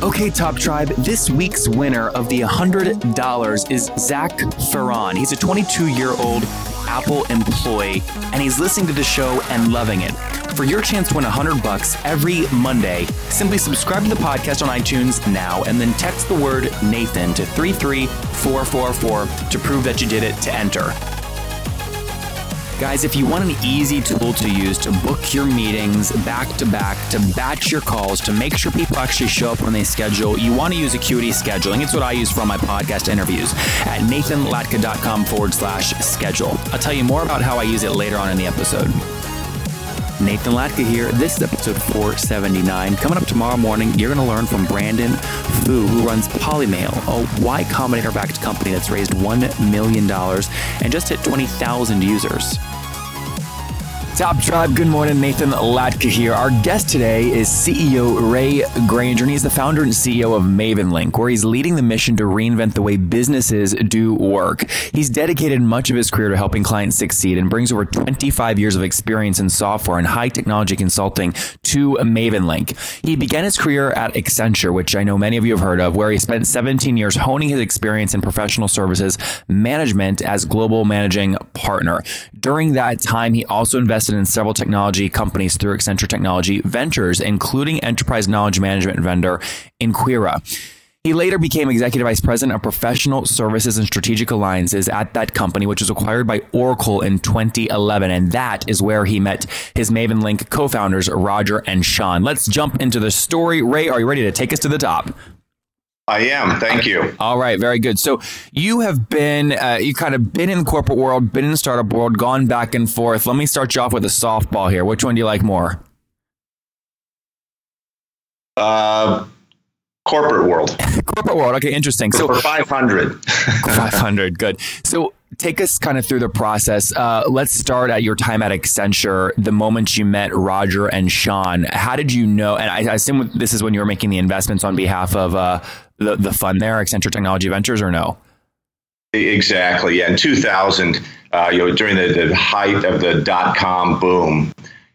Okay, Top Tribe, this week's winner of the $100 is Zach Ferron. He's a 22 year old Apple employee, and he's listening to the show and loving it. For your chance to win 100 bucks every Monday, simply subscribe to the podcast on iTunes now and then text the word Nathan to 33444 to prove that you did it to enter. Guys, if you want an easy tool to use to book your meetings back to back, to batch your calls, to make sure people actually show up when they schedule, you want to use Acuity Scheduling. It's what I use for all my podcast interviews at nathanlatka.com forward slash schedule. I'll tell you more about how I use it later on in the episode. Nathan Latka here. This is episode 479. Coming up tomorrow morning, you're going to learn from Brandon Fu, who runs Polymail, a Y Combinator backed company that's raised $1 million and just hit 20,000 users. Top Tribe, good morning. Nathan Latka here. Our guest today is CEO Ray Grainger, and he's the founder and CEO of MavenLink, where he's leading the mission to reinvent the way businesses do work. He's dedicated much of his career to helping clients succeed and brings over 25 years of experience in software and high technology consulting to MavenLink. He began his career at Accenture, which I know many of you have heard of, where he spent 17 years honing his experience in professional services management as global managing partner. During that time, he also invested in several technology companies through Accenture Technology Ventures, including enterprise knowledge management vendor Inquira. He later became executive vice president of professional services and strategic alliances at that company, which was acquired by Oracle in 2011. And that is where he met his Maven Link co founders, Roger and Sean. Let's jump into the story. Ray, are you ready to take us to the top? I am. Thank you. All right, very good. So you have been, uh, you kind of been in the corporate world, been in the startup world, gone back and forth. Let me start you off with a softball here. Which one do you like more? Uh, corporate world. corporate world. Okay, interesting. So for 500. 500. Good. So take us kind of through the process. Uh, let's start at your time at Accenture, the moment you met Roger and Sean. How did you know? And I, I assume this is when you were making the investments on behalf of uh, the, the fund there, Accenture Technology Ventures, or no? Exactly. Yeah. In 2000, uh, you know, during the, the height of the dot com boom,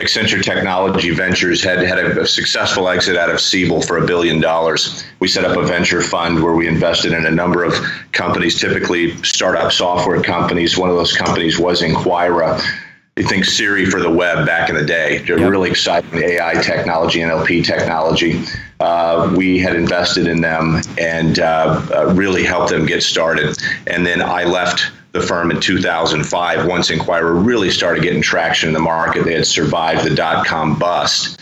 Accenture Technology Ventures had had a, successful exit out of Siebel for a billion dollars. We set up a venture fund where we invested in a number of companies, typically startup software companies. One of those companies was Inquira. You think Siri for the web back in the day. They're yep. really exciting AI technology, NLP technology. Uh, we had invested in them and uh, uh, really helped them get started. And then I left the firm in 2005 once Inquira really started getting traction in the market. They had survived the dot com bust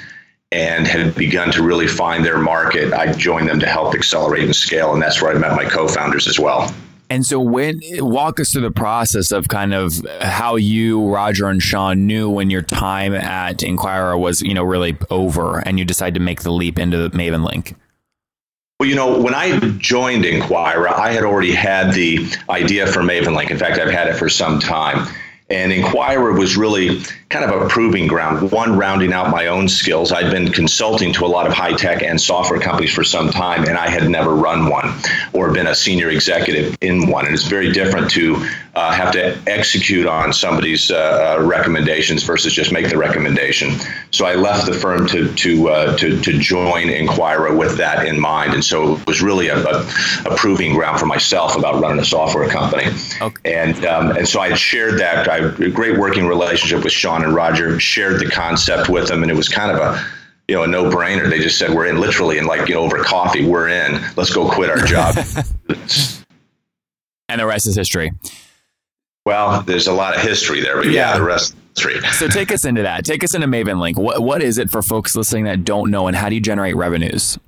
and had begun to really find their market. I joined them to help accelerate and scale, and that's where I met my co founders as well. And so, when walk us through the process of kind of how you, Roger, and Sean knew when your time at Inquira was, you know, really over, and you decided to make the leap into Maven Link. Well, you know, when I joined Inquira, I had already had the idea for MavenLink. In fact, I've had it for some time. And Inquira was really kind of a proving ground. One, rounding out my own skills. I'd been consulting to a lot of high tech and software companies for some time, and I had never run one or been a senior executive in one. And it's very different to uh, have to execute on somebody's uh, uh recommendations versus just make the recommendation. So I left the firm to to uh, to, to join Inquira with that in mind, and so it was really a, a, a proving ground for myself about running a software company. Okay. And um, and so I shared that. I great working relationship with Sean and Roger. Shared the concept with them, and it was kind of a you know a no brainer. They just said we're in literally in like you know over coffee. We're in. Let's go quit our job. and the rest is history. Well, there's a lot of history there, but yeah, yeah the rest history. so take us into that. Take us into Maven Link. What what is it for folks listening that don't know, and how do you generate revenues?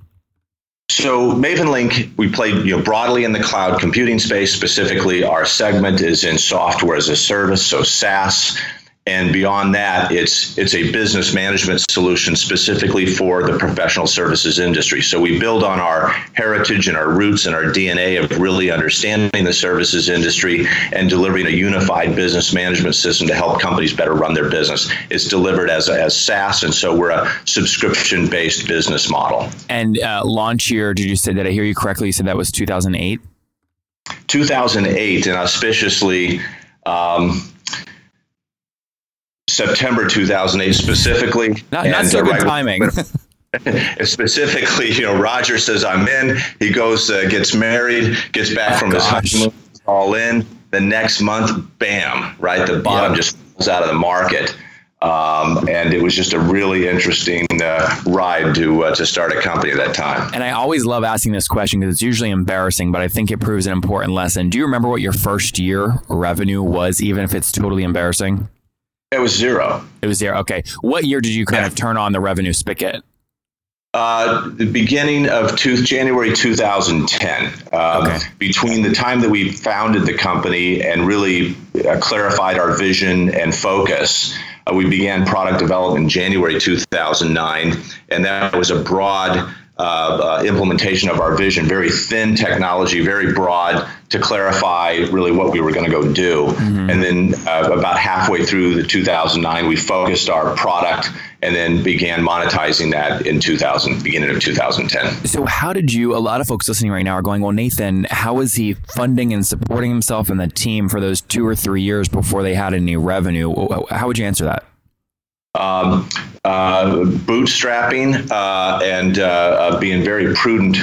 So Maven Link, we play you know, broadly in the cloud computing space. Specifically, our segment is in software as a service, so SaaS. And beyond that, it's it's a business management solution specifically for the professional services industry. So we build on our heritage and our roots and our DNA of really understanding the services industry and delivering a unified business management system to help companies better run their business. It's delivered as as SaaS, and so we're a subscription based business model. And uh, launch year, did you say did I hear you correctly? You said that was 2008. 2008, and auspiciously. Um, September 2008 specifically. Not, not so uh, good timing. specifically, you know, Roger says I'm in. He goes, uh, gets married, gets back Oh, from his honeymoon, all in. The next month, bam! Right, the bottom Yeah. just falls out of the market. Um, and it was just a really interesting uh, ride to uh, to start a company at that time. and I always love asking this question because it's usually embarrassing, but I think it proves an important lesson. Do you remember what your first year revenue was, even if it's totally embarrassing? It was zero. It was zero. Okay. What year did you kind Yeah. of turn on the revenue spigot? Uh, the beginning of two, January 2010. Um, Okay. Between the time that we founded the company and really uh, clarified our vision and focus, uh, we began product development in January 2009, and that was a broad uh, uh, implementation of our vision, very thin technology, very broad to clarify really what we were going to go do. And then uh, about halfway through the 2009, we focused our product and then began monetizing that in 2000, beginning of 2010. So, how did you? A lot of folks listening right now are going, "Well, Nathan, how was he funding and supporting himself and the team for those two or three years before they had any revenue?" How would you answer that? Um, uh, bootstrapping uh, and uh, being very prudent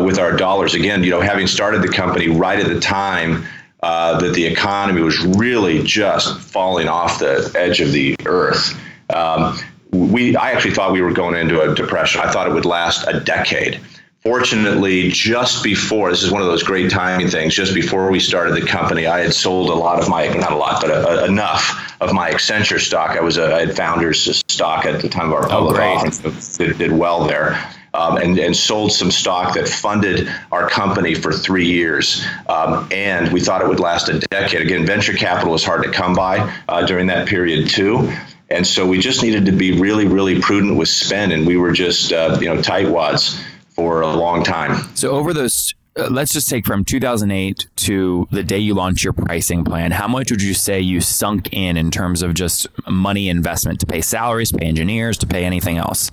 with our dollars. Again, you know, having started the company right at the time uh, that the economy was really just falling off the edge of the earth. Um, we, I actually thought we were going into a depression. I thought it would last a decade. Fortunately, just before this is one of those great timing things. Just before we started the company, I had sold a lot of my not a lot, but a, a, enough of my Accenture stock. I was a, I had founders stock at the time of our public great. offering. It did well there. Um, and, and sold some stock that funded our company for three years. Um, and we thought it would last a decade. Again, venture capital is hard to come by uh, during that period, too. And so we just needed to be really, really prudent with spend. And we were just, uh, you know, tightwads for a long time. So, over those, uh, let's just take from 2008 to the day you launched your pricing plan. How much would you say you sunk in in terms of just money investment to pay salaries, pay engineers, to pay anything else?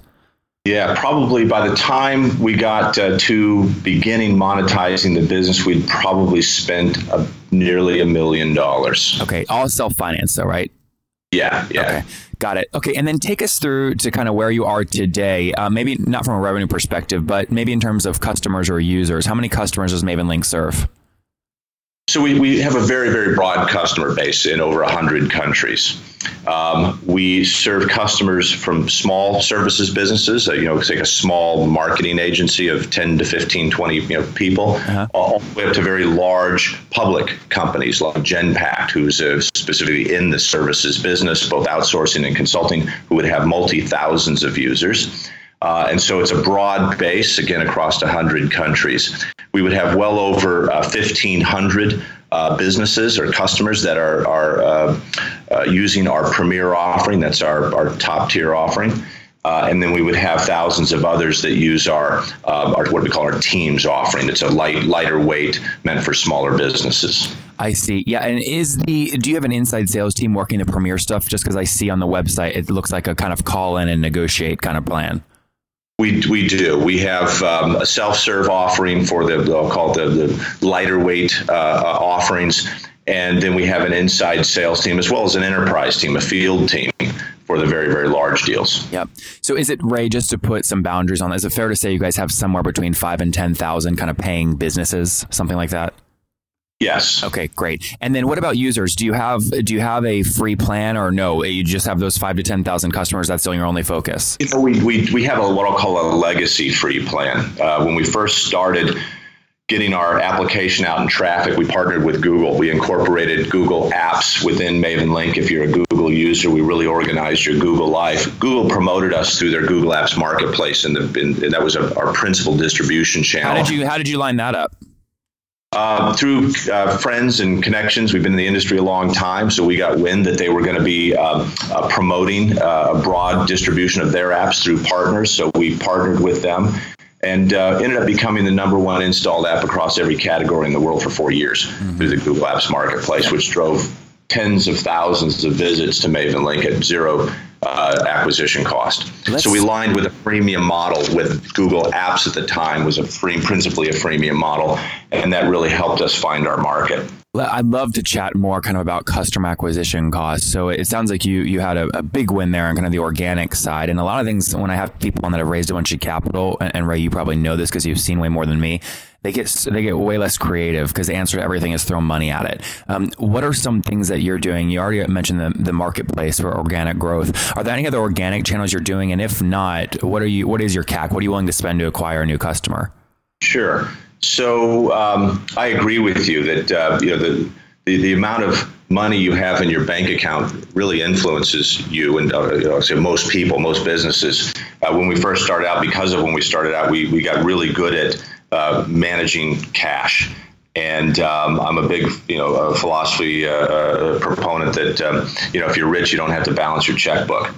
Yeah, probably by the time we got uh, to beginning monetizing the business, we'd probably spent uh, nearly a million dollars. Okay, all self financed, though, right? Yeah, yeah. Okay, got it. Okay, and then take us through to kind of where you are today. Uh, maybe not from a revenue perspective, but maybe in terms of customers or users. How many customers does Maven Link serve? So we, we have a very, very broad customer base in over 100 countries. Um, we serve customers from small services businesses, uh, you know, like a small marketing agency of 10 to 15, 20 you know, people, all the way up to very large public companies like Genpact, who's uh, specifically in the services business, both outsourcing and consulting, who would have multi thousands of users. Uh, and so it's a broad base, again, across 100 countries. We would have well over uh, 1,500 uh, businesses or customers that are, are uh, uh, using our premier offering. That's our, our top tier offering. Uh, and then we would have thousands of others that use our, our what we call our Teams offering. It's a light, lighter weight, meant for smaller businesses. I see. Yeah, and is the do you have an inside sales team working the Premier stuff? Just because I see on the website, it looks like a kind of call in and negotiate kind of plan. We, we do. We have um, a self-serve offering for the I'll call it the, the lighter weight uh, offerings, and then we have an inside sales team as well as an enterprise team, a field team for the very very large deals. Yep. So is it Ray? Just to put some boundaries on, is it fair to say you guys have somewhere between five and ten thousand kind of paying businesses, something like that? Yes. Okay, great. And then what about users? Do you have do you have a free plan or no? You just have those five to ten thousand customers. That's still your only focus. You know, we, we, we have a what I'll call a legacy free plan. Uh, when we first started getting our application out in traffic, we partnered with Google. We incorporated Google Apps within Maven Link. If you're a Google user, we really organized your Google life. Google promoted us through their Google Apps marketplace, and, the, and that was a, our principal distribution channel. How did you how did you line that up? Uh, through uh, friends and connections, we've been in the industry a long time, so we got wind that they were going to be um, uh, promoting uh, a broad distribution of their apps through partners. So we partnered with them and uh, ended up becoming the number one installed app across every category in the world for four years mm-hmm. through the Google Apps Marketplace, which drove tens of thousands of visits to Maven Link at zero uh, acquisition cost. Let's so we lined with a freemium model with Google Apps at the time was a free, principally a freemium model, and that really helped us find our market. I'd love to chat more kind of about customer acquisition costs. So it sounds like you you had a, a, big win there on kind of the organic side. And a lot of things when I have people on that have raised a bunch of capital, and, and Ray, you probably know this because you've seen way more than me. They get they get way less creative because the answer to everything is throw money at it. Um, what are some things that you're doing? You already mentioned the, the marketplace for organic growth. Are there any other organic channels you're doing? And if not, what are you? What is your CAC? What are you willing to spend to acquire a new customer? Sure. So um, I agree with you that uh, you know the, the, the amount of money you have in your bank account really influences you and uh, you know, most people, most businesses. Uh, when we first started out, because of when we started out, we we got really good at uh, managing cash. And um, I'm a big, you know, philosophy uh, uh, proponent that um, you know if you're rich, you don't have to balance your checkbook.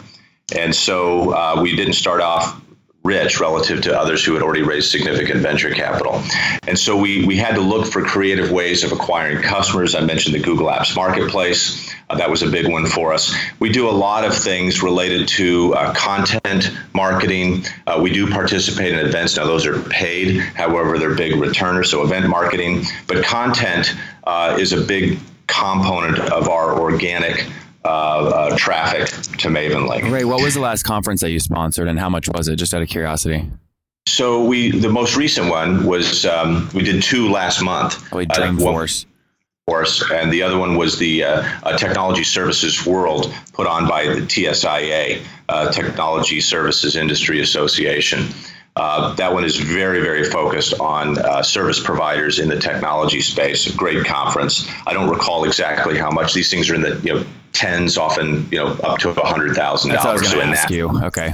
And so uh, we didn't start off rich relative to others who had already raised significant venture capital. And so we, we had to look for creative ways of acquiring customers. I mentioned the Google Apps Marketplace. Uh, that was a big one for us. We do a lot of things related to uh, content marketing. Uh, we do participate in events. Now, those are paid, however, they're big returners, so event marketing. But content uh, is a big component of our organic uh, uh, traffic to MavenLink. Ray, what was the last conference that you sponsored, and how much was it? Just out of curiosity. So we, the most recent one was um, we did two last month. Oh, Dreamforce. Force, and the other one was the uh, uh, Technology Services World put on by the TSIA, uh, Technology Services Industry Association. Uh, that one is very, very focused on uh, service providers in the technology space. A great conference. I don't recall exactly how much these things are in the you know tens, often you know up to a hundred thousand dollars. So ask that, you. Okay.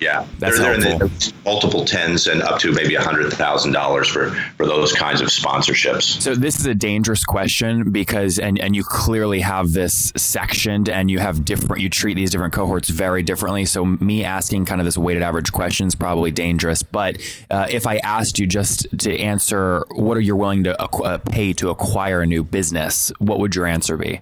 Yeah, That's they're, they're in the multiple tens and up to maybe a hundred thousand dollars for for those kinds of sponsorships. So this is a dangerous question because and and you clearly have this sectioned and you have different you treat these different cohorts very differently. So me asking kind of this weighted average question is probably dangerous. But uh, if I asked you just to answer, what are you willing to uh, pay to acquire a new business? What would your answer be?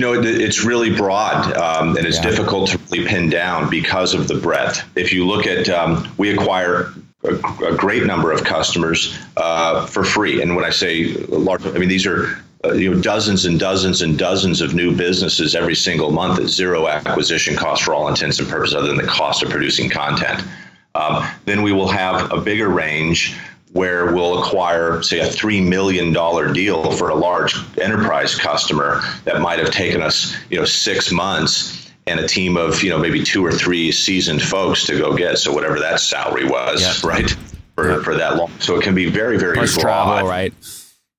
You know, it's really broad um, and it's yeah. difficult to really pin down because of the breadth. If you look at, um, we acquire a, a, great number of customers uh, for free. And when I say large, I mean, these are uh, you know dozens and dozens and dozens of new businesses every single month at zero acquisition cost for all intents and purposes other than the cost of producing content. Um, then we will have a bigger range where we'll acquire, say, a $3 million deal for a large enterprise customer that might have taken us, you know, six months and a team of, you know, maybe two or three seasoned folks to go get. So whatever that salary was, yeah. right, for, yeah. for that long. So it can be very, very plus broad. travel, right?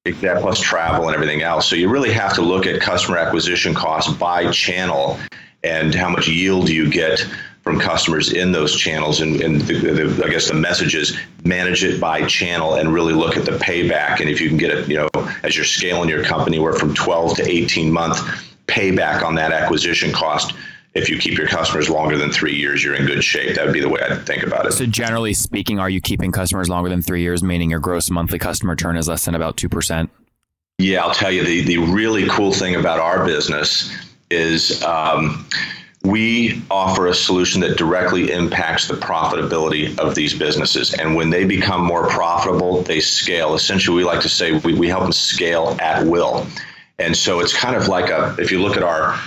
That plus travel and everything else. So you really have to look at customer acquisition costs by channel and how much yield you get from customers in those channels. And, and the, the, I guess the message is manage it by channel and really look at the payback. And if you can get it, you know, as you're scaling your company, where from 12 to 18 month payback on that acquisition cost. If you keep your customers longer than three years, you're in good shape. That would be the way I think about it. So, generally speaking, are you keeping customers longer than three years, meaning your gross monthly customer churn is less than about 2%? Yeah, I'll tell you the, the really cool thing about our business is um, we offer a solution that directly impacts the profitability of these businesses. And when they become more profitable, they scale. Essentially, we like to say we, we help them scale at will. And so it's kind of like a, if you look at our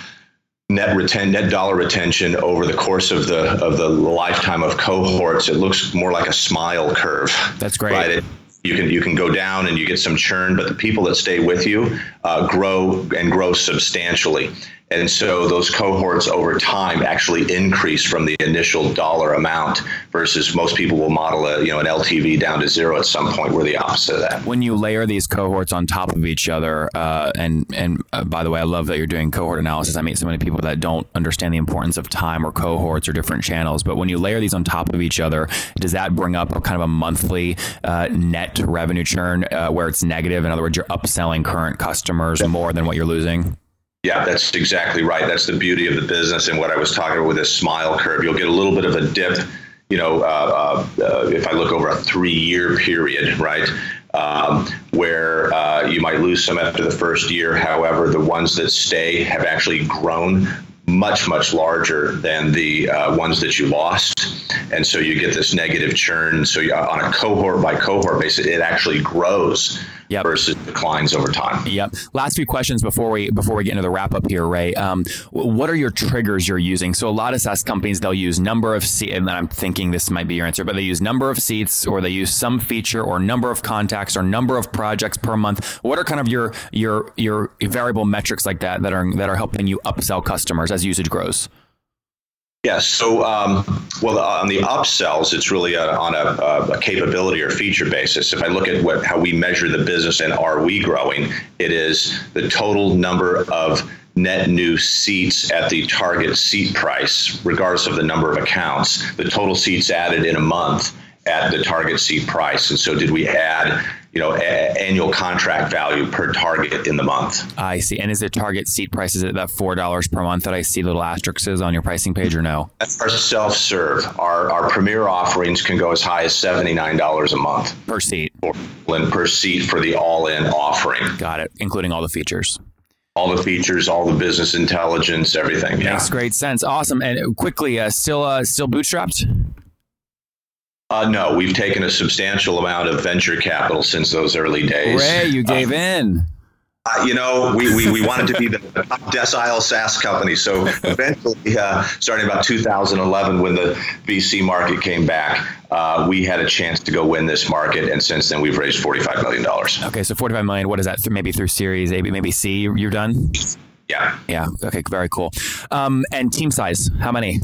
net retain net dollar retention over the course of the of the lifetime of cohorts, it looks more like a smile curve. That's great. Right? It, you can you can go down and you get some churn, but the people that stay with you uh, grow and grow substantially. And so those cohorts over time actually increase from the initial dollar amount versus most people will model a, you know, an LTV down to zero at some point. We're the opposite of that. When you layer these cohorts on top of each other, uh, and and uh, by the way, I love that you're doing cohort analysis. I meet so many people that don't understand the importance of time or cohorts or different channels. But when you layer these on top of each other, does that bring up a kind of a monthly uh, net revenue churn uh, where it's negative? In other words, you're upselling current customers more than what you're losing. Yeah, that's exactly right. That's the beauty of the business and what I was talking about with this smile curve. You'll get a little bit of a dip, you know, uh, uh, uh if I look over a three-year period, right, um, where uh, you might lose some after the first year. However, the ones that stay have actually grown much much larger than the uh, ones that you lost and so you get this negative churn so you, on a cohort by cohort basis it actually grows yep. versus declines over time. Yep. Last few questions before we before we get into the wrap up here, Ray. Um, what are your triggers you're using? So a lot of SaaS companies they'll use number of seats, and I'm thinking this might be your answer, but they use number of seats, or they use some feature, or number of contacts, or number of projects per month. What are kind of your your your variable metrics like that that are that are helping you upsell customers as usage grows? Yes. So, um, well, on the upsells, it's really a, on a, a, capability or feature basis. If I look at what how we measure the business and are we growing, it is the total number of net new seats at the target seat price, regardless of the number of accounts. The total seats added in a month at the target seat price. And so, did we add you know, a- annual contract value per target in the month. I see. And is it target seat price? Is it that four dollars per month that I see little asterisks on your pricing page, or no? That's our self-serve. Our our premier offerings can go as high as seventy nine dollars a month per seat. And per seat for the all-in offering. Got it, including all the features all the features, all the business intelligence, everything. Yeah. Makes great sense. Awesome. And quickly, uh, still uh, still bootstrapped? Uh, no, we've taken a substantial amount of venture capital since those early days. Ray, you gave uh, in. Uh, you know, we, we, we wanted to be the top decile SaaS company. So eventually, uh, starting about 2011, when the VC market came back, uh, we had a chance to go win this market. And since then, we've raised $45 million. Okay, so 45 million. What is that? Maybe through Series A, maybe C, you're done? Yeah. Yeah. Okay, very cool. Um, and team size, how many?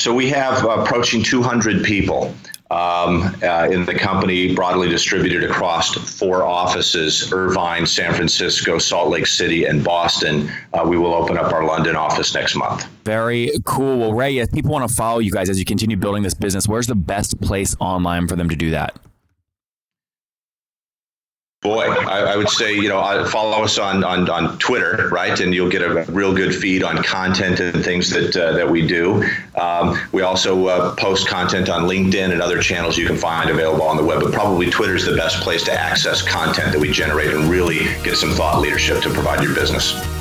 So we have approaching 200 people um, uh, in the company, broadly distributed across four offices Irvine, San Francisco, Salt Lake City, and Boston. Uh, we will open up our London office next month. Very cool. Well, Ray, if people want to follow you guys as you continue building this business, where's the best place online for them to do that? Boy, I, I, would say you know follow us on, on on Twitter, right, and you'll get a real good feed on content and things that uh, that we do. Um, we also uh, post content on LinkedIn and other channels you can find available on the web. But probably Twitter is the best place to access content that we generate and really get some thought leadership to provide your business.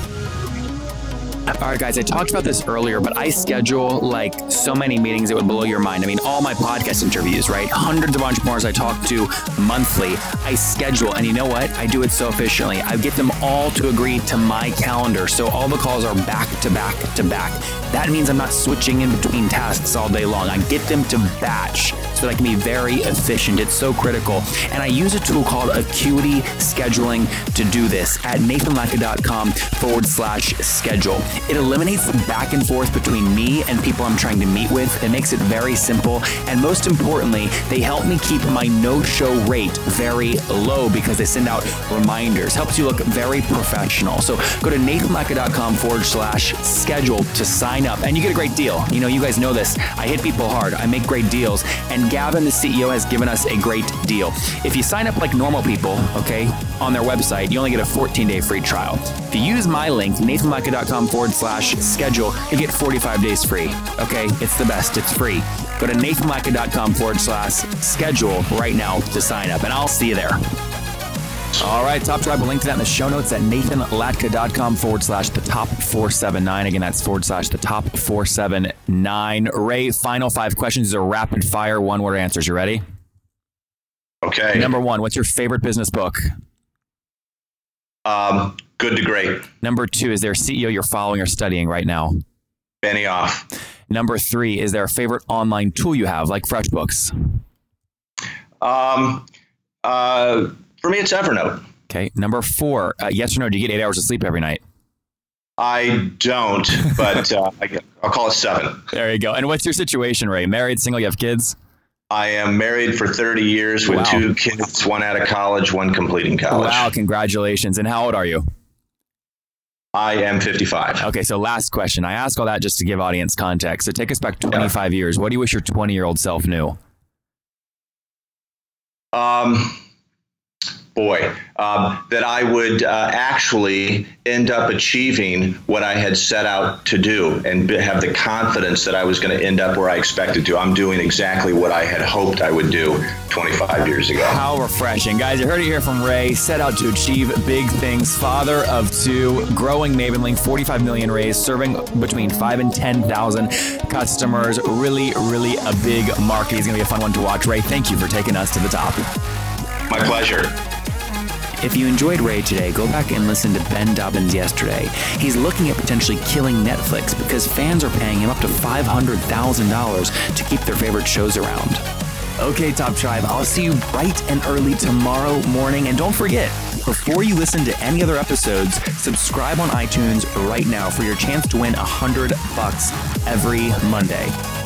All right, guys, I talked about this earlier, but I schedule like so many meetings it would blow your mind. I mean, all my podcast interviews, right? Hundreds of entrepreneurs I talk to monthly. I schedule, and you know what? I do it so efficiently. I get them all to agree to my calendar. So all the calls are back to back to back. That means I'm not switching in between tasks all day long. I get them to batch so that I can be very efficient. It's so critical. And I use a tool called Acuity Scheduling to do this at nathanlatka.com forward slash schedule. It eliminates the back and forth between me and people I'm trying to meet with. It makes it very simple. And most importantly, they help me keep my no show rate very low because they send out reminders. Helps you look very professional. So go to nathanlatka.com forward slash schedule to sign up and you get a great deal. You know, you guys know this. I hit people hard, I make great deals. And Gavin, the CEO, has given us a great deal. If you sign up like normal people, okay, on their website, you only get a 14 day free trial. If you use my link, nathanlatka.com forward slash schedule, you get 45 days free. Okay, it's the best, it's free. Go to nathanlatka.com forward slash schedule right now to sign up, and I'll see you there. All right, Top Tribe We'll link to that in the show notes at nathanlatka.com forward slash the top 479. Again, that's forward slash the top 479. Ray, final five questions are rapid fire, one word answers. You ready? Okay. Number one, what's your favorite business book? Um, good to great. Number two, is there a CEO you're following or studying right now? Benioff. Number three, is there a favorite online tool you have, like FreshBooks? Um, uh, for me, it's Evernote. Okay. Number four, uh, yes or no, do you get eight hours of sleep every night? I don't, but uh, I, will call it seven. There you go. And what's your situation, Ray? Married, single, you have kids? I am married for 30 years with wow. two kids, one out of college, one completing college. Wow, congratulations. And how old are you? I am 55. Okay, so last question. I ask all that just to give audience context. So take us back 25 yeah. years. What do you wish your 20 year old self knew? Um, boy, um, that I would uh, actually end up achieving what I had set out to do and have the confidence that I was going to end up where I expected to. I'm doing exactly what I had hoped I would do 25 years ago. How refreshing. Guys, you heard it here from Ray. Set out to achieve big things. Father of two, growing Mavenlink, 45 million raised, serving between 5 and 10,000 customers. Really, really a big market. He's going to be a fun one to watch. Ray, thank you for taking us to the top. My pleasure. If you enjoyed Ray today, go back and listen to Ben Dobbins yesterday. He's looking at potentially killing Netflix because fans are paying him up to $500,000 to keep their favorite shows around. Okay, Top Tribe, I'll see you bright and early tomorrow morning. And don't forget, before you listen to any other episodes, subscribe on iTunes right now for your chance to win 100 bucks every Monday.